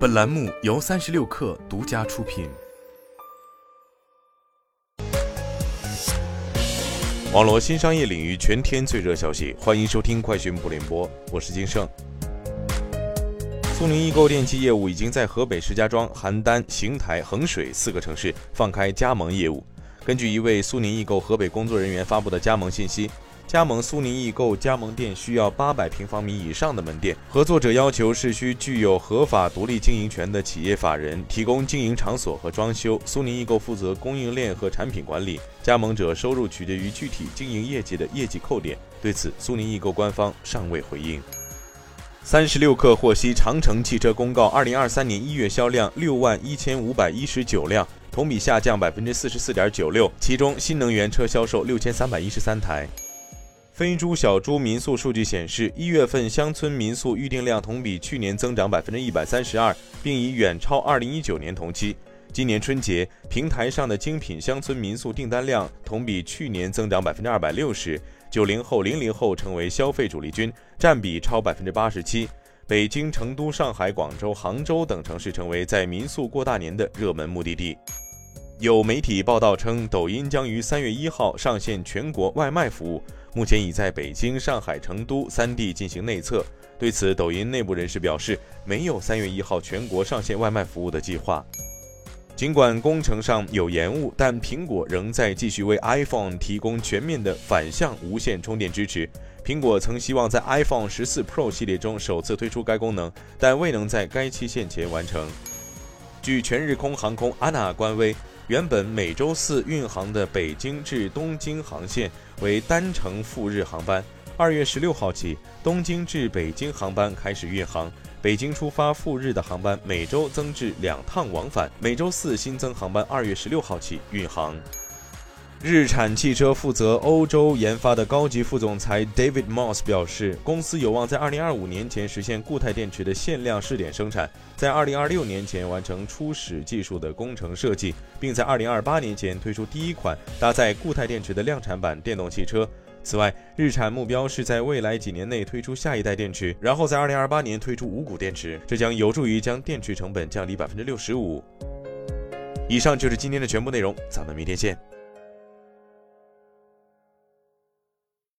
本栏目由三十六氪独家出品。网络新商业领域全天最热消息，欢迎收听快讯不联播，我是金盛。苏宁易购电器业务已经在河北石家庄、邯郸、邢台、衡水四个城市放开加盟业务。根据一位苏宁易购河北工作人员发布的加盟信息。加盟苏宁易购加盟店需要八百平方米以上的门店，合作者要求是需具有合法独立经营权的企业法人，提供经营场所和装修。苏宁易购负责供应链和产品管理，加盟者收入取决于具体经营业绩的业绩扣点。对此，苏宁易购官方尚未回应。三十六氪获悉，长城汽车公告，二零二三年一月销量六万一千五百一十九辆，同比下降百分之四十四点九六，其中新能源车销售六千三百一十三台。飞猪小猪民宿数据显示，一月份乡村民宿预订量同比去年增长百分之一百三十二，并已远超二零一九年同期。今年春节平台上的精品乡村民宿订单量同比去年增长百分之二百六十。九零后、零零后成为消费主力军，占比超百分之八十七。北京、成都、上海、广州、杭州等城市成为在民宿过大年的热门目的地。有媒体报道称，抖音将于三月一号上线全国外卖服务。目前已在北京、上海、成都三地进行内测。对此，抖音内部人士表示，没有三月一号全国上线外卖服务的计划。尽管工程上有延误，但苹果仍在继续为 iPhone 提供全面的反向无线充电支持。苹果曾希望在 iPhone 十四 Pro 系列中首次推出该功能，但未能在该期限前完成。据全日空航空 ANA 官微。原本每周四运航的北京至东京航线为单程赴日航班，二月十六号起，东京至北京航班开始运航，北京出发赴日的航班每周增至两趟往返，每周四新增航班二月十六号起运航。日产汽车负责欧洲研发的高级副总裁 David Moss 表示，公司有望在2025年前实现固态电池的限量试点生产，在2026年前完成初始技术的工程设计，并在2028年前推出第一款搭载固态电池的量产版电动汽车。此外，日产目标是在未来几年内推出下一代电池，然后在2028年推出无骨电池，这将有助于将电池成本降低百分之六十五。以上就是今天的全部内容，咱们明天见。